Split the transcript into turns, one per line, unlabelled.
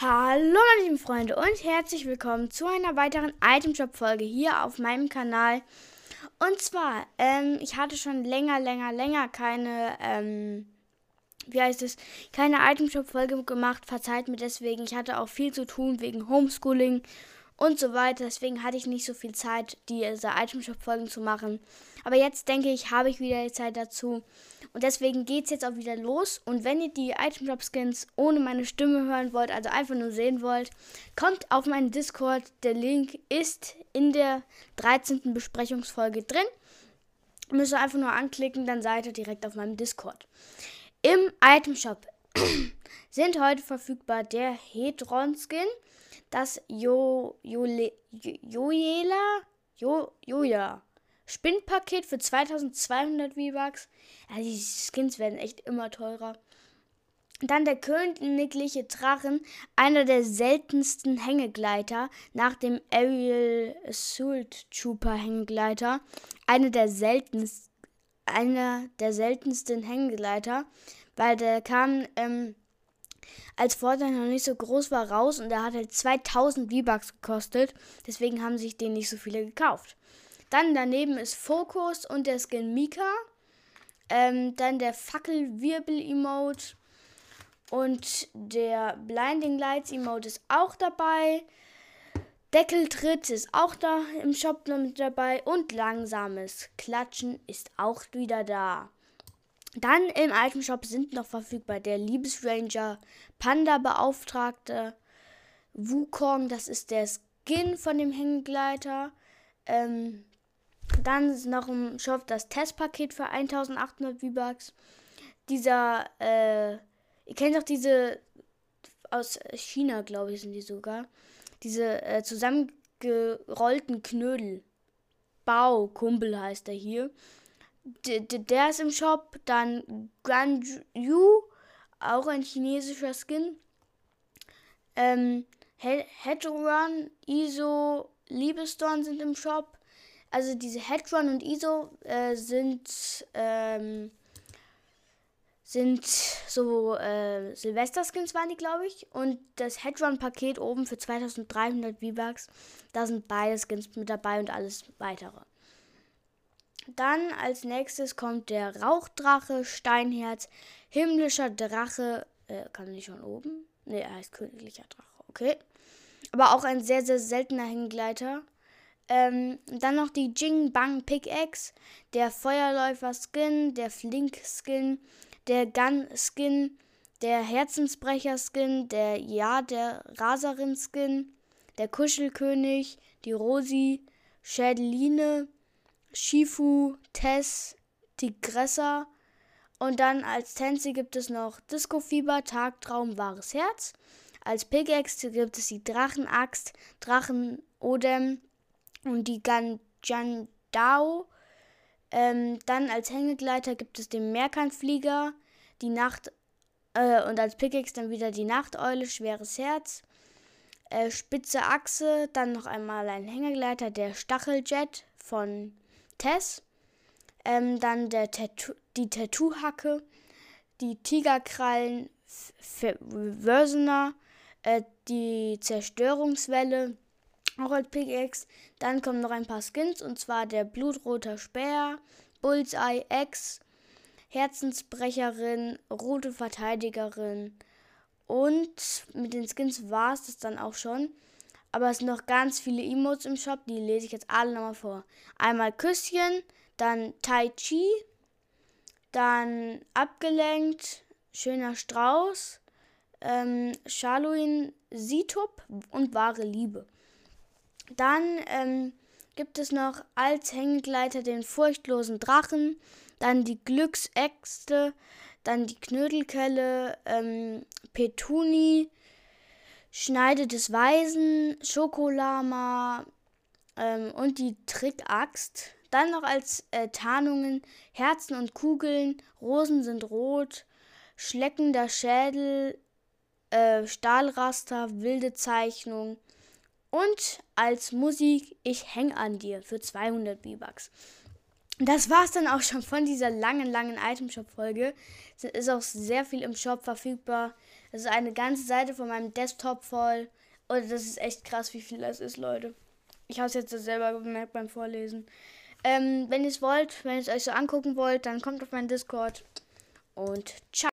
Hallo meine lieben Freunde und herzlich willkommen zu einer weiteren Item Shop Folge hier auf meinem Kanal. Und zwar, ähm, ich hatte schon länger, länger, länger keine, ähm, wie heißt es, keine Item Shop Folge gemacht. Verzeiht mir deswegen, ich hatte auch viel zu tun wegen Homeschooling und so weiter. Deswegen hatte ich nicht so viel Zeit, diese Item Shop Folgen zu machen. Aber jetzt denke ich, habe ich wieder die Zeit dazu. Und deswegen geht es jetzt auch wieder los. Und wenn ihr die Item Shop Skins ohne meine Stimme hören wollt, also einfach nur sehen wollt, kommt auf meinen Discord. Der Link ist in der 13. Besprechungsfolge drin. Müsst ihr einfach nur anklicken, dann seid ihr direkt auf meinem Discord. Im Item Shop sind heute verfügbar der Hedron Skin das jo, Jole, Joela, jo, Joja Spinnpaket für 2200 V-Bucks. Ja, die Skins werden echt immer teurer. Dann der königliche Drachen, einer der seltensten Hängegleiter nach dem Ariel Assault Trooper Hängegleiter. Eine der seltensten, einer der seltensten Hängegleiter, weil der kam ähm, als Fortnite noch nicht so groß war, raus und er hat halt 2000 V-Bucks gekostet. Deswegen haben sich den nicht so viele gekauft. Dann daneben ist Focus und der Skin Mika. Ähm, dann der Fackelwirbel-Emote. Und der Blinding Lights Emote ist auch dabei. Deckeltritt ist auch da im Shop mit dabei. Und langsames Klatschen ist auch wieder da. Dann im Item Shop sind noch verfügbar der Liebesranger, Panda-Beauftragte, Wukong, das ist der Skin von dem Hängegleiter. Ähm, dann ist noch im Shop das Testpaket für 1800 V-Bucks. Dieser, äh, ihr kennt doch diese, aus China, glaube ich, sind die sogar. Diese äh, zusammengerollten Knödel. Bau, Kumpel heißt er hier der ist im Shop. Dann Ganju, auch ein chinesischer Skin. Ähm, Headrun, ISO, Liebestorn sind im Shop. Also diese Headrun und ISO äh, sind ähm, sind so äh, Silvester-Skins waren die, glaube ich. Und das Headrun-Paket oben für 2300 V-Bucks, da sind beide Skins mit dabei und alles weitere. Dann als nächstes kommt der Rauchdrache, Steinherz, himmlischer Drache. Äh, kann nicht schon oben? Ne, er heißt königlicher Drache, okay. Aber auch ein sehr, sehr seltener Hängegleiter. Ähm, dann noch die Jing Bang Pickaxe, der Feuerläufer Skin, der Flink Skin, der Gun Skin, der Herzensbrecher Skin, der Ja, der Raserin Skin, der Kuschelkönig, die Rosi, Schädeline, Shifu, Tess, Tigressa. Und dann als Tänze gibt es noch Disco Fieber, Tagtraum, wahres Herz. Als Pickaxe gibt es die Drachenaxt, Drachen Odem und die Ganjandao. Ähm, dann als Hängegleiter gibt es den Meerkantflieger, die Nacht äh, und als Pickaxe dann wieder die Nachteule, schweres Herz. Äh, spitze Achse, dann noch einmal ein Hängegleiter, der Stacheljet von Tess. Ähm, dann der Tattoo, die Tattoo-Hacke, die Tigerkrallen, Versener, äh, die Zerstörungswelle, auch als Pickaxe. Dann kommen noch ein paar Skins und zwar der blutrote Speer, Bullseye X, Herzensbrecherin, rote Verteidigerin. Und mit den Skins war es das dann auch schon. Aber es sind noch ganz viele Emotes im Shop, die lese ich jetzt alle nochmal vor. Einmal Küsschen, dann Tai Chi, dann Abgelenkt, Schöner Strauß, ähm, Shaluin Situp und Wahre Liebe. Dann ähm, gibt es noch als Hängegleiter den furchtlosen Drachen, dann die Glücksäxte, dann die Knödelkelle, ähm, Petuni, Schneide des Weisen, Schokolama ähm, und die Trickaxt. Dann noch als äh, Tarnungen Herzen und Kugeln, Rosen sind rot, schleckender Schädel, äh, Stahlraster, wilde Zeichnung und als Musik Ich häng an dir für 200 V-Bucks. Das war's dann auch schon von dieser langen, langen Item-Shop-Folge. Es ist auch sehr viel im Shop verfügbar. Das ist eine ganze Seite von meinem Desktop voll. Und das ist echt krass, wie viel das ist, Leute. Ich habe es jetzt selber gemerkt beim Vorlesen. Ähm, wenn ihr es wollt, wenn ihr es euch so angucken wollt, dann kommt auf meinen Discord. Und ciao.